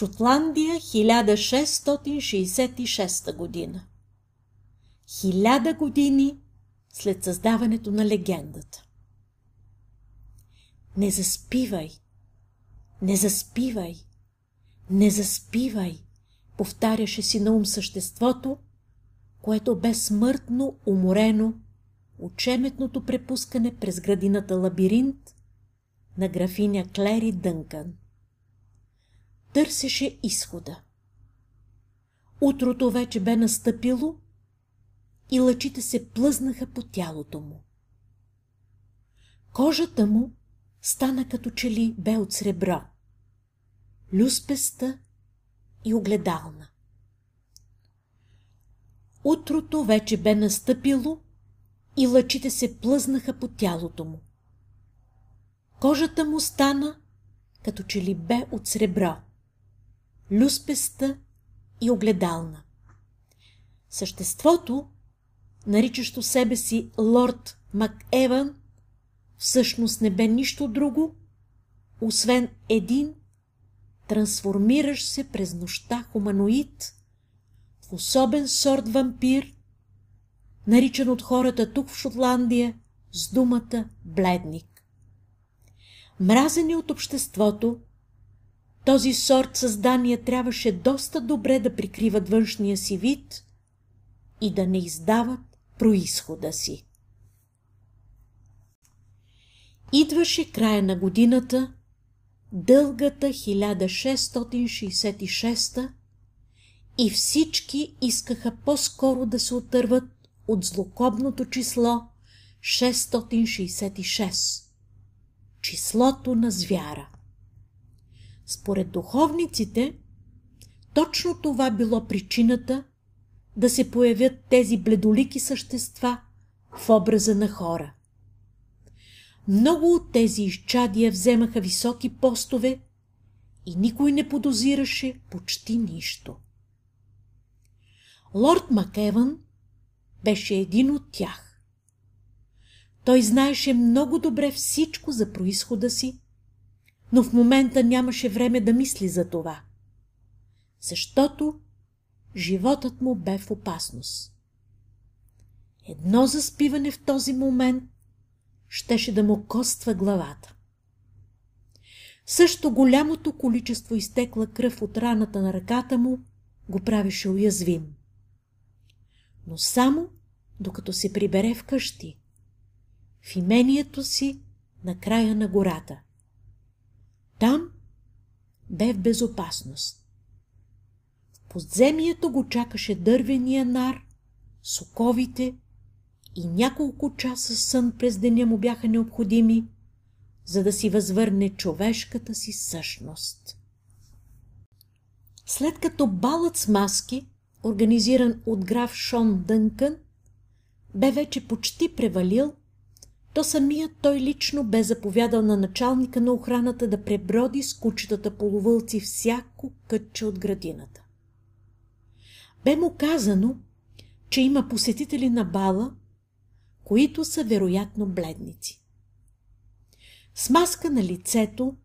Шотландия 1666 година. Хиляда години след създаването на легендата. Не заспивай, не заспивай, не заспивай, повтаряше си на ум съществото, което бе смъртно уморено учеметното препускане през градината лабиринт на графиня Клери Дънкан. Търсеше изхода. Утрото вече бе настъпило и лъчите се плъзнаха по тялото му. Кожата му стана като че ли бе от сребро, люспеста и огледална. Утрото вече бе настъпило и лъчите се плъзнаха по тялото му. Кожата му стана, като че ли бе от сребро, люспеста и огледална. Съществото, наричащо себе си лорд МакЕван, всъщност не бе нищо друго, освен един трансформиращ се през нощта хуманоид в особен сорт вампир, наричан от хората тук в Шотландия с думата бледник. Мразени от обществото, този сорт създания трябваше доста добре да прикриват външния си вид и да не издават происхода си. Идваше края на годината, дългата 1666 и всички искаха по-скоро да се отърват от злокобното число 666. Числото на звяра. Според духовниците, точно това било причината да се появят тези бледолики същества в образа на хора. Много от тези изчадия вземаха високи постове и никой не подозираше почти нищо. Лорд Макеван беше един от тях. Той знаеше много добре всичко за происхода си, но в момента нямаше време да мисли за това, защото животът му бе в опасност. Едно заспиване в този момент щеше да му коства главата. Също голямото количество изтекла кръв от раната на ръката му го правеше уязвим но само докато се прибере в къщи, в имението си на края на гората. Там бе в безопасност. В подземието го чакаше дървения нар, соковите и няколко часа сън през деня му бяха необходими, за да си възвърне човешката си същност. След като балът с маски организиран от граф Шон Дънкън, бе вече почти превалил, то самият той лично бе заповядал на началника на охраната да преброди с кучетата полувълци всяко кътче от градината. Бе му казано, че има посетители на бала, които са вероятно бледници. С маска на лицето,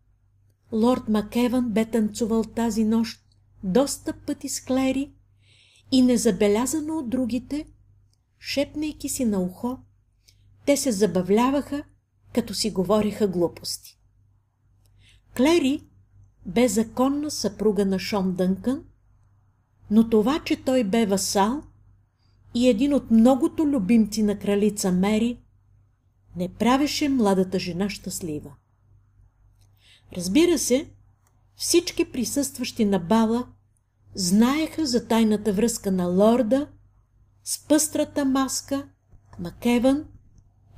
лорд Макеван бе танцувал тази нощ доста пъти с Клери и незабелязано от другите, шепнейки си на ухо, те се забавляваха, като си говориха глупости. Клери бе законна съпруга на Шон Дънкън, но това, че той бе васал и един от многото любимци на кралица Мери, не правеше младата жена щастлива. Разбира се, всички присъстващи на бала знаеха за тайната връзка на лорда с пъстрата маска, Макеван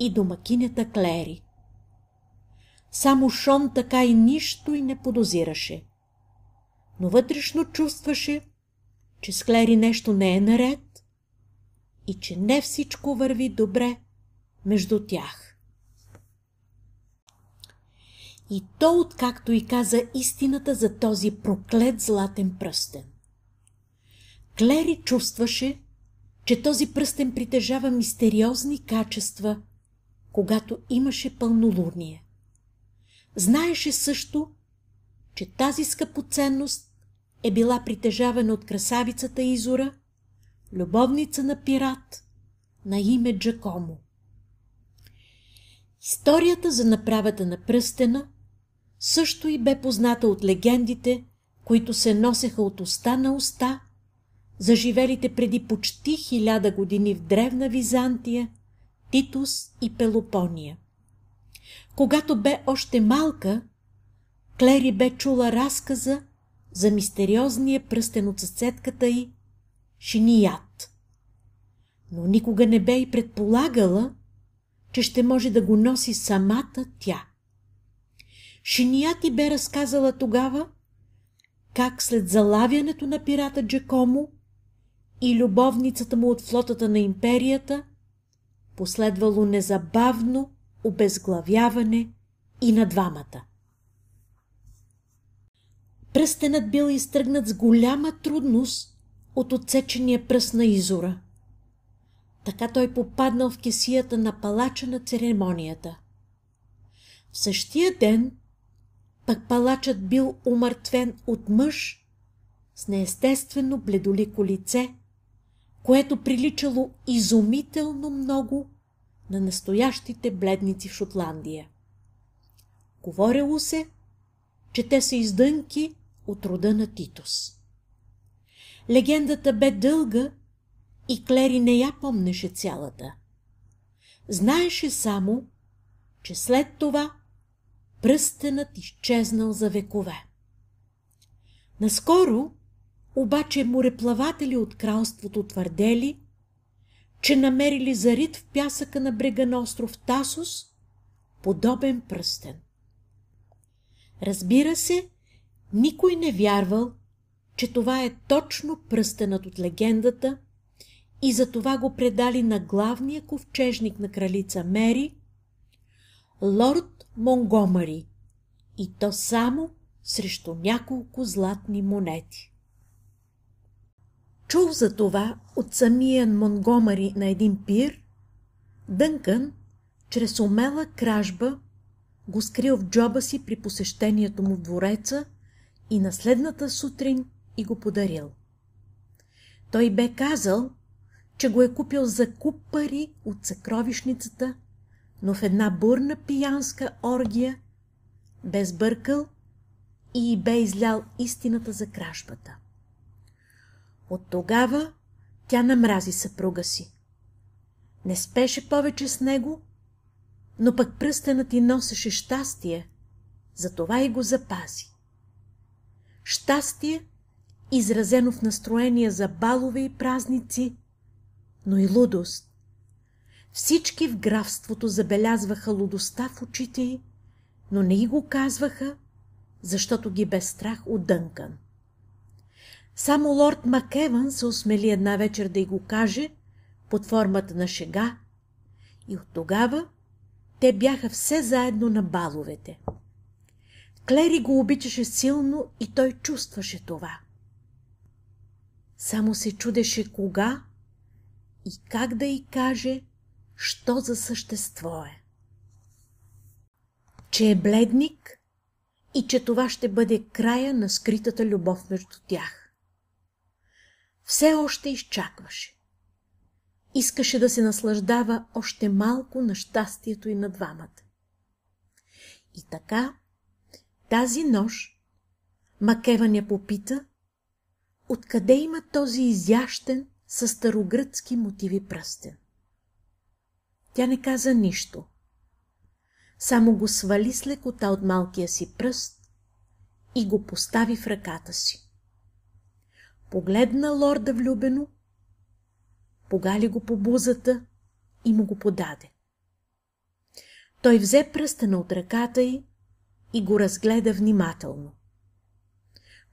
и домакинята Клери. Само Шон така и нищо и не подозираше. Но вътрешно чувстваше, че с Клери нещо не е наред и че не всичко върви добре между тях. И то, откакто и каза истината за този проклет златен пръстен. Клери чувстваше, че този пръстен притежава мистериозни качества, когато имаше пълнолуние. Знаеше също, че тази скъпоценност е била притежавана от красавицата Изора, любовница на пират, на име Джакомо. Историята за направата на пръстена също и бе позната от легендите, които се носеха от уста на уста, заживелите преди почти хиляда години в древна Византия, Титус и Пелопония. Когато бе още малка, Клери бе чула разказа за мистериозния пръстен от съседката й, Шиният. Но никога не бе и предполагала, че ще може да го носи самата тя. Шиният и бе разказала тогава, как след залавянето на пирата Джакомо и любовницата му от флотата на империята, последвало незабавно обезглавяване и на двамата. Пръстенът бил изтръгнат с голяма трудност от отсечения пръст на Изора. Така той попаднал в кесията на палача на церемонията. В същия ден пък палачът бил умъртвен от мъж с неестествено бледолико лице, което приличало изумително много на настоящите бледници в Шотландия. Говорило се, че те са издънки от рода на Титус. Легендата бе дълга и Клери не я помнеше цялата. Знаеше само, че след това пръстенът изчезнал за векове. Наскоро обаче мореплаватели от кралството твърдели, че намерили зарит в пясъка на брега на остров Тасос подобен пръстен. Разбира се, никой не вярвал, че това е точно пръстенът от легендата и за това го предали на главния ковчежник на кралица Мери, лорд Монгомари, и то само срещу няколко златни монети. Чул за това от самия Монгомари на един пир, Дънкън, чрез умела кражба, го скрил в джоба си при посещението му в двореца и на следната сутрин и го подарил. Той бе казал, че го е купил за куп пари от съкровищницата, но в една бурна пиянска оргия бе сбъркал и бе излял истината за кражбата. От тогава тя намрази съпруга си. Не спеше повече с него, но пък пръстенът ти носеше щастие, затова и го запази. Щастие, изразено в настроение за балове и празници, но и лудост. Всички в графството забелязваха лудостта в очите й, но не и го казваха, защото ги бе страх от. Само лорд Макеван се осмели една вечер да й го каже под формата на шега и от тогава те бяха все заедно на баловете. Клери го обичаше силно и той чувстваше това. Само се чудеше кога и как да й каже, що за същество е. Че е бледник и че това ще бъде края на скритата любов между тях. Все още изчакваше. Искаше да се наслаждава още малко на щастието и на двамата. И така, тази нощ Макева не попита, откъде има този изящен със старогръцки мотиви пръстен. Тя не каза нищо. Само го свали с лекота от малкия си пръст и го постави в ръката си. Погледна лорда влюбено, погали го по бузата и му го подаде. Той взе пръстена от ръката й и го разгледа внимателно.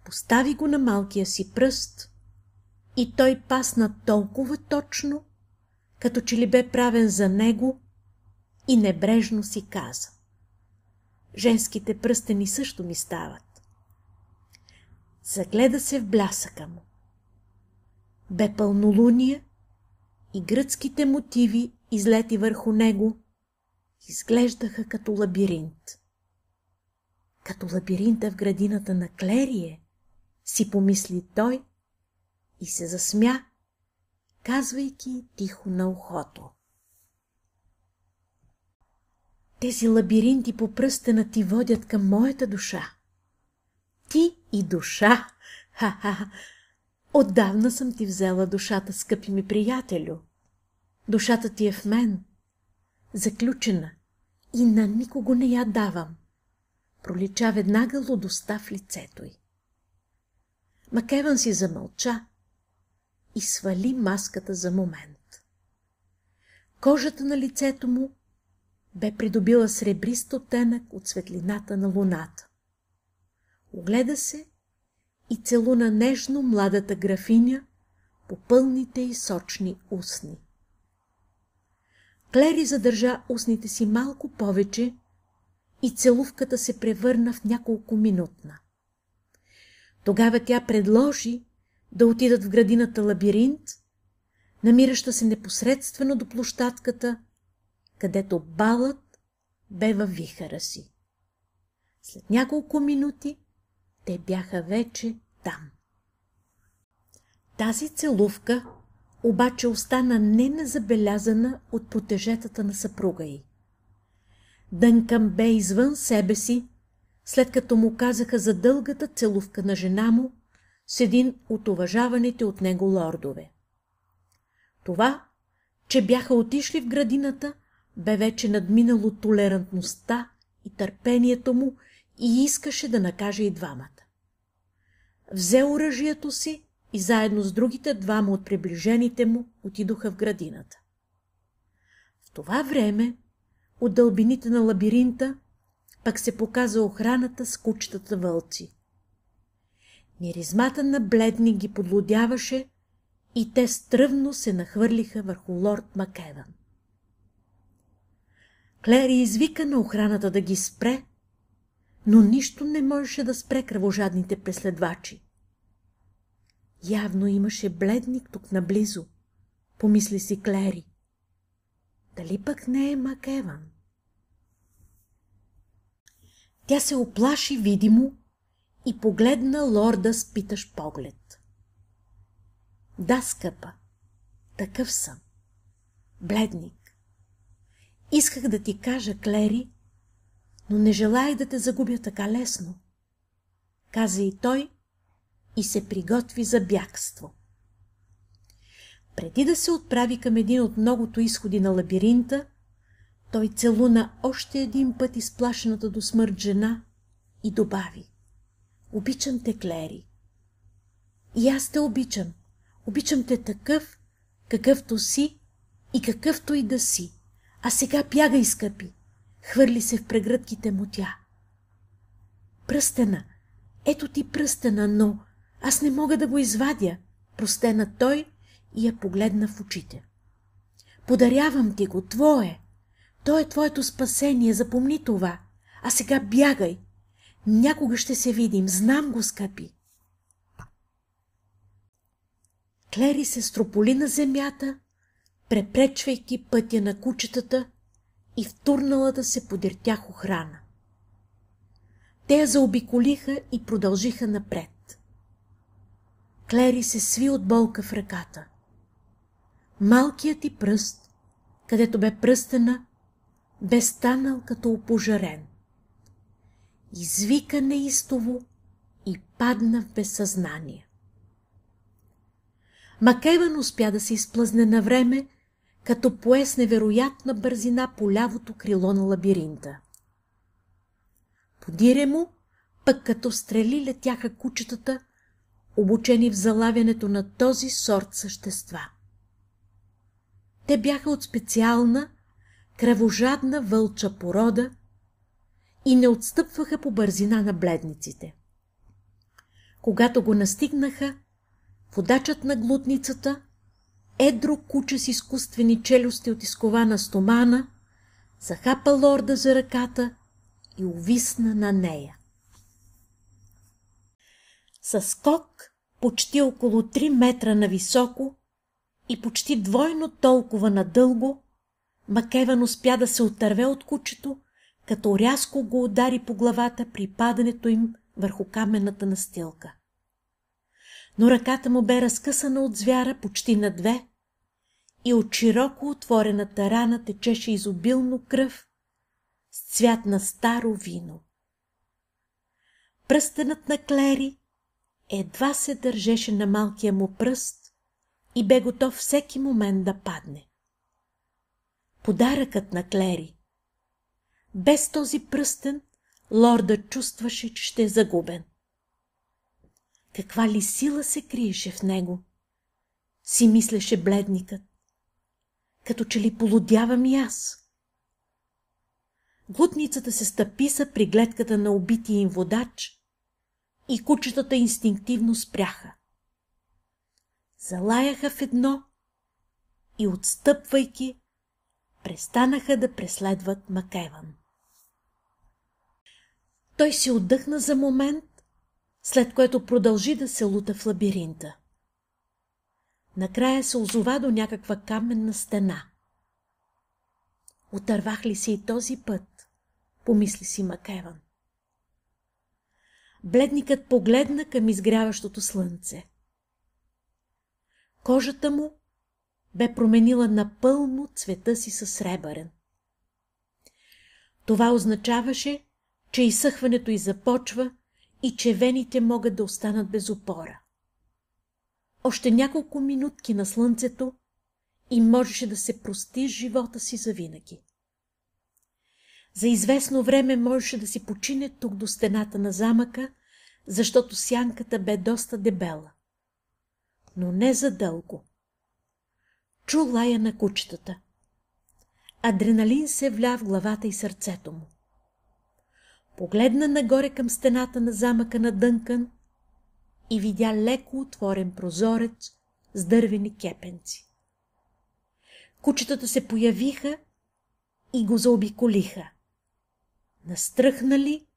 Постави го на малкия си пръст и той пасна толкова точно, като че ли бе правен за него и небрежно си каза. Женските пръстени също ми стават. Загледа се в блясъка му. Бе пълнолуние и гръцките мотиви, излети върху него, изглеждаха като лабиринт. Като лабиринта в градината на Клерие, си помисли той и се засмя, казвайки тихо на ухото. Тези лабиринти по пръстена ти водят към моята душа. Ти и душа! Ха-ха! Отдавна съм ти взела душата, скъпи ми приятелю. Душата ти е в мен, заключена, и на никого не я давам. Пролича веднага лудостта в лицето й. Макеван си замълча и свали маската за момент. Кожата на лицето му бе придобила сребрист оттенък от светлината на луната. Огледа се и целуна нежно младата графиня по пълните и сочни устни. Клери задържа устните си малко повече и целувката се превърна в няколко минутна. Тогава тя предложи да отидат в градината лабиринт, намираща се непосредствено до площадката, където балът бе във вихара си. След няколко минути те бяха вече там. Тази целувка обаче остана неназабелязана от потежетата на съпруга й. Дънкъм бе извън себе си, след като му казаха за дългата целувка на жена му с един от уважаваните от него лордове. Това, че бяха отишли в градината, бе вече надминало толерантността и търпението му и искаше да накаже и двамата. Взе оръжието си и заедно с другите двама от приближените му отидоха в градината. В това време от дълбините на лабиринта пък се показа охраната с кучетата вълци. Миризмата на бледни ги подлодяваше и те стръвно се нахвърлиха върху лорд Макеван. Клери извика на охраната да ги спре, но нищо не можеше да спре кръвожадните преследвачи. Явно имаше бледник тук наблизо, помисли си Клери. Дали пък не е Макеван? Тя се оплаши видимо и погледна лорда с питаш поглед. Да, скъпа, такъв съм. Бледник. Исках да ти кажа, Клери, но не желая да те загубя така лесно. Каза и той и се приготви за бягство. Преди да се отправи към един от многото изходи на лабиринта, той целуна още един път изплашената до смърт жена и добави. Обичам те, Клери. И аз те обичам. Обичам те такъв, какъвто си и какъвто и да си. А сега бягай, скъпи. Хвърли се в прегръдките му тя. Пръстена. Ето ти пръстена, но аз не мога да го извадя. Простена той и я погледна в очите. Подарявам ти го, твое. То е твоето спасение, запомни това. А сега бягай. Някога ще се видим, знам го, скъпи. Клери се строполи на земята, препречвайки пътя на кучетата и втурналата се подертях охрана. Те я заобиколиха и продължиха напред. Клери се сви от болка в ръката. Малкият ти пръст, където бе пръстена, бе станал като опожарен. Извика неистово и падна в безсъзнание. Макеван успя да се изплъзне на време, като пое с невероятна бързина по лявото крило на лабиринта. Подире му, пък като стрели летяха кучетата, обучени в залавянето на този сорт същества. Те бяха от специална, кръвожадна вълча порода и не отстъпваха по бързина на бледниците. Когато го настигнаха, водачът на глутницата, едро куче с изкуствени челюсти от изкована стомана, захапа лорда за ръката и увисна на нея. Със скок почти около 3 метра на високо и почти двойно толкова надълго, Макеван успя да се отърве от кучето, като рязко го удари по главата при падането им върху каменната настилка. Но ръката му бе разкъсана от звяра почти на две и от широко отворената рана течеше изобилно кръв с цвят на старо вино. Пръстенът на Клери едва се държеше на малкия му пръст и бе готов всеки момент да падне. Подаръкът на Клери. Без този пръстен, лорда чувстваше, че ще е загубен. Каква ли сила се криеше в него? Си мислеше бледникът. Като че ли полудявам и аз? Глутницата се стъписа при гледката на убития им водач и кучетата инстинктивно спряха. Залаяха в едно и, отстъпвайки, престанаха да преследват Макеван. Той си отдъхна за момент, след което продължи да се лута в лабиринта. Накрая се озова до някаква каменна стена. Отървах ли се и този път? Помисли си Макеван. Бледникът погледна към изгряващото слънце. Кожата му бе променила напълно цвета си със сребърен. Това означаваше, че изсъхването й започва и че вените могат да останат без опора. Още няколко минутки на слънцето и можеше да се прости живота си завинаги. За известно време можеше да си почине тук до стената на замъка, защото сянката бе доста дебела. Но не за дълго. Чу лая на кучетата. Адреналин се вля в главата и сърцето му. Погледна нагоре към стената на замъка на Дънкън и видя леко отворен прозорец с дървени кепенци. Кучетата се появиха и го заобиколиха. Настръхнали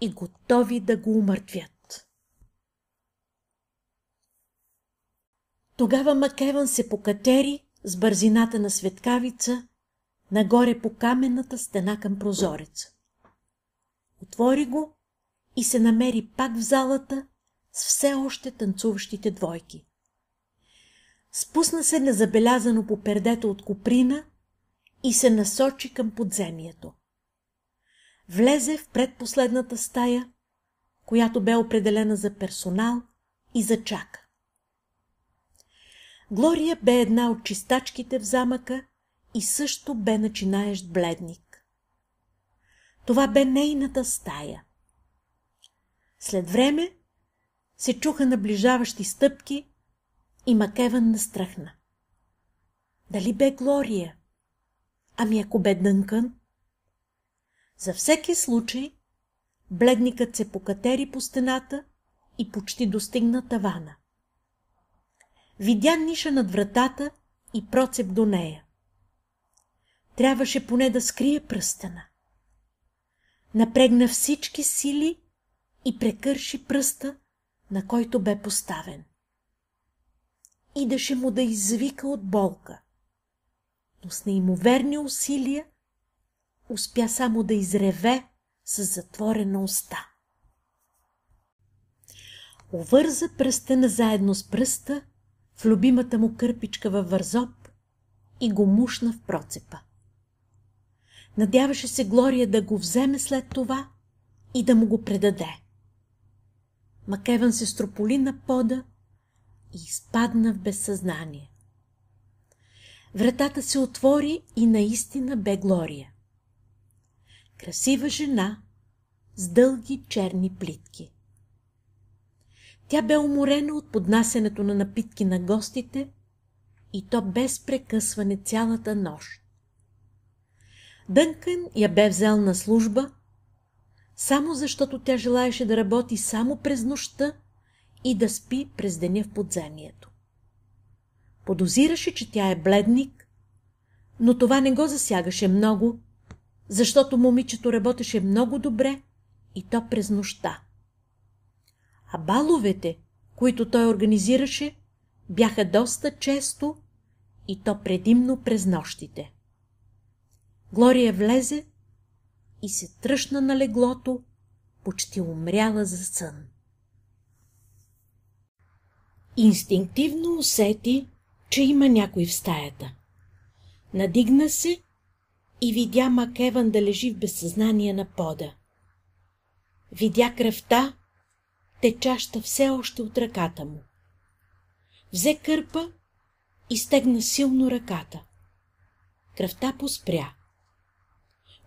и готови да го умъртвят. Тогава Макеван се покатери с бързината на светкавица нагоре по каменната стена към прозореца. Отвори го и се намери пак в залата с все още танцуващите двойки. Спусна се незабелязано по пердето от куприна и се насочи към подземието. Влезе в предпоследната стая, която бе определена за персонал и зачака. Глория бе една от чистачките в замъка и също бе начинаещ бледник. Това бе нейната стая. След време се чуха наближаващи стъпки и Макеван настръхна. Дали бе Глория? Ами ако бе Дънкън? За всеки случай, бледникът се покатери по стената и почти достигна тавана. Видя ниша над вратата и процеп до нея. Трябваше поне да скрие пръстена. Напрегна всички сили и прекърши пръста, на който бе поставен. Идеше му да извика от болка, но с неимоверни усилия успя само да изреве с затворена уста. Овърза пръстена заедно с пръста в любимата му кърпичка във вързоп и го мушна в процепа. Надяваше се Глория да го вземе след това и да му го предаде. Макеван се строполи на пода и изпадна в безсъзнание. Вратата се отвори и наистина бе Глория. Красива жена с дълги черни плитки. Тя бе уморена от поднасенето на напитки на гостите и то без прекъсване цялата нощ. Дънкън я бе взел на служба, само защото тя желаеше да работи само през нощта и да спи през деня в подземието. Подозираше, че тя е бледник, но това не го засягаше много, защото момичето работеше много добре и то през нощта. А баловете, които той организираше, бяха доста често и то предимно през нощите. Глория влезе и се тръщна на леглото, почти умряла за сън. Инстинктивно усети, че има някой в стаята. Надигна се и видя Макеван да лежи в безсъзнание на пода. Видя кръвта, течаща все още от ръката му. Взе кърпа и стегна силно ръката. Кръвта поспря.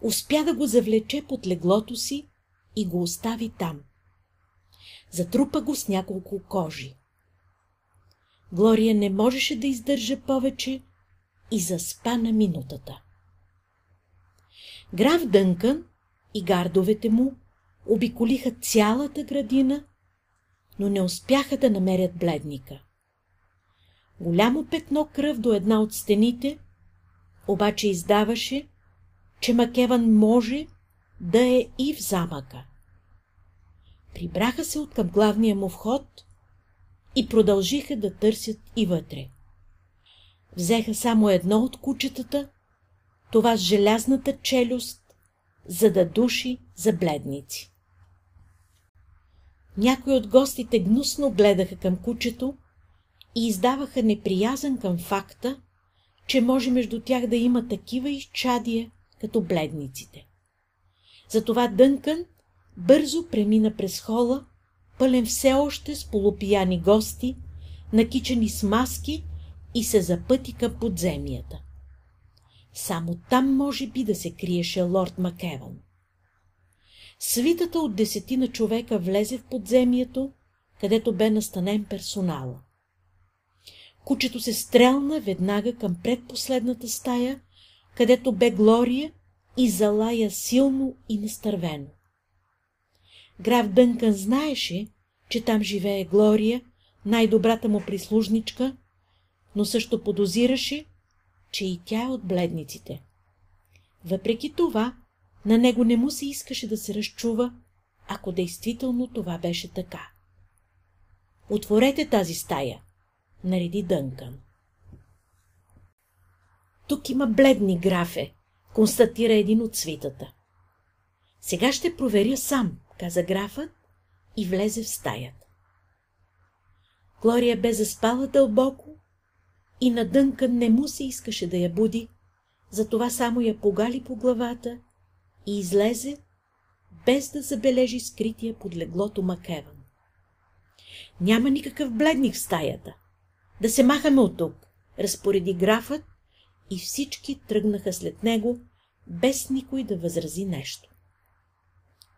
Успя да го завлече под леглото си и го остави там. Затрупа го с няколко кожи. Глория не можеше да издържа повече и заспа на минутата. Граф Дънкън и гардовете му обиколиха цялата градина, но не успяха да намерят бледника. Голямо петно кръв до една от стените, обаче издаваше, че Макеван може да е и в замъка. Прибраха се от към главния му вход и продължиха да търсят и вътре. Взеха само едно от кучетата, това с желязната челюст, за да души за бледници. Някои от гостите гнусно гледаха към кучето и издаваха неприязан към факта, че може между тях да има такива изчадия, като бледниците. Затова Дънкън бързо премина през хола, пълен все още с полупияни гости, накичани с маски и се запъти към подземията. Само там може би да се криеше лорд Макеван. Свитата от десетина човека влезе в подземието, където бе настанен персонала. Кучето се стрелна веднага към предпоследната стая, където бе Глория и залая силно и настървено. Граф Дънкън знаеше, че там живее Глория, най-добрата му прислужничка, но също подозираше, че и тя е от бледниците. Въпреки това, на него не му се искаше да се разчува, ако действително това беше така. Отворете тази стая, нареди Дънкън. Тук има бледни графе, констатира един от свитата. Сега ще проверя сам, каза графът и влезе в стаята. Глория бе заспала дълбоко и на Дънкън не му се искаше да я буди, затова само я погали по главата и излезе, без да забележи скрития под леглото Макеван. Няма никакъв бледник в стаята. Да се махаме от тук, разпореди графът и всички тръгнаха след него, без никой да възрази нещо.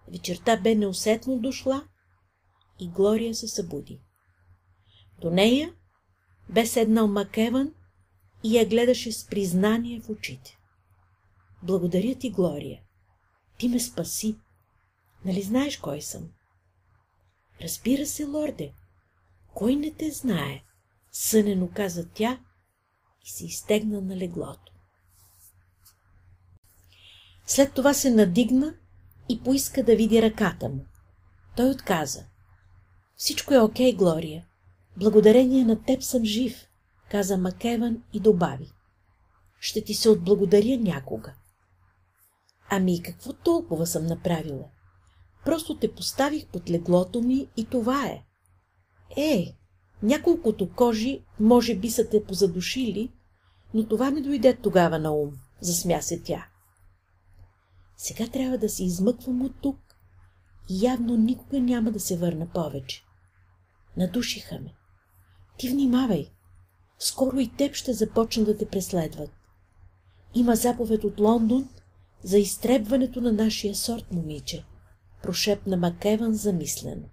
Вечерта бе неусетно дошла и Глория се събуди. До нея бе седнал Макеван и я гледаше с признание в очите. Благодаря ти, Глория. Ти ме спаси. Нали знаеш кой съм? Разбира се, лорде. Кой не те знае? Сънено каза тя и се изтегна на леглото. След това се надигна и поиска да види ръката му. Той отказа. Всичко е окей, Глория. Благодарение на теб съм жив, каза Макеван и добави. Ще ти се отблагодаря някога. Ами какво толкова съм направила? Просто те поставих под леглото ми и това е. Е, няколкото кожи може би са те позадушили, но това не дойде тогава на ум, засмя се тя. Сега трябва да се измъквам от тук и явно никога няма да се върна повече. Надушиха ме. Ти внимавай. Скоро и теб ще започна да те преследват. Има заповед от Лондон за изтребването на нашия сорт, момиче, прошепна Макеван замислено.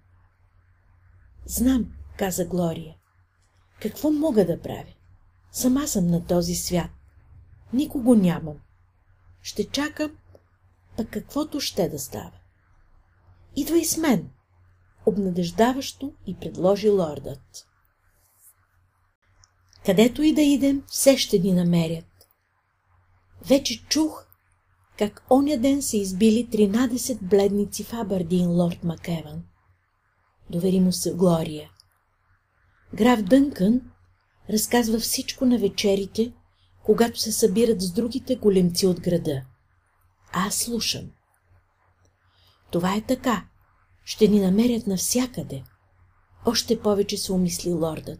Знам, каза Глория. Какво мога да правя? Сама съм на този свят. Никого нямам. Ще чакам, пък каквото ще да става. Идвай с мен, обнадеждаващо и предложи лордът. Където и да идем, все ще ни намерят. Вече чух, как оня ден са избили 13 бледници в Абърдин, лорд Макеван. Довери му се Глория. Граф Дънкън разказва всичко на вечерите, когато се събират с другите големци от града. Аз слушам. Това е така. Ще ни намерят навсякъде. Още повече се умисли лордът.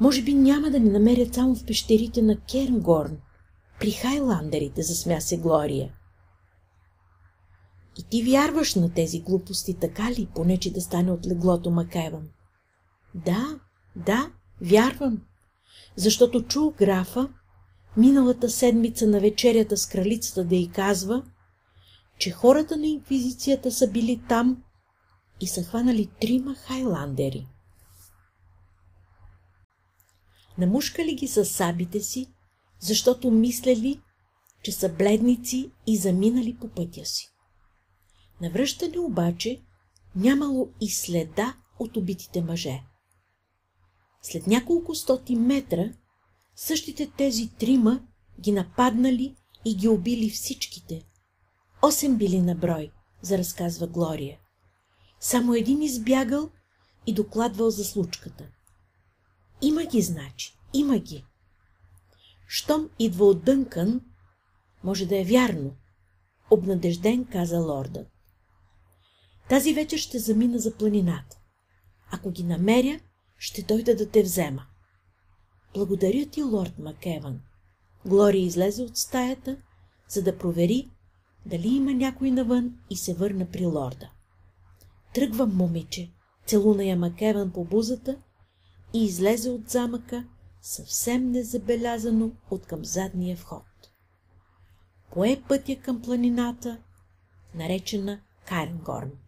Може би няма да ни намерят само в пещерите на Кернгорн, при хайландерите, засмя се Глория. И ти вярваш на тези глупости, така ли, поне че да стане от леглото Макеван? Да, да, вярвам, защото чул графа миналата седмица на вечерята с кралицата да й казва, че хората на инквизицията са били там и са хванали трима хайландери. Намушкали ги с сабите си, защото мислели, че са бледници и заминали по пътя си. Навръщане обаче нямало и следа от убитите мъже. След няколко стоти метра същите тези трима ги нападнали и ги убили всичките. Осем били на брой, за разказва Глория. Само един избягал и докладвал за случката. Има ги, значи, има ги. Щом идва от Дънкън, може да е вярно, обнадежден каза лордът. Тази вечер ще замина за планината. Ако ги намеря, ще дойда да те взема. Благодаря ти, лорд Макеван. Глория излезе от стаята, за да провери, дали има някой навън и се върна при лорда. Тръгвам, момиче, целуна я Макеван по бузата и излезе от замъка, съвсем незабелязано от към задния вход. Пое пътя към планината, наречена Каренгорн.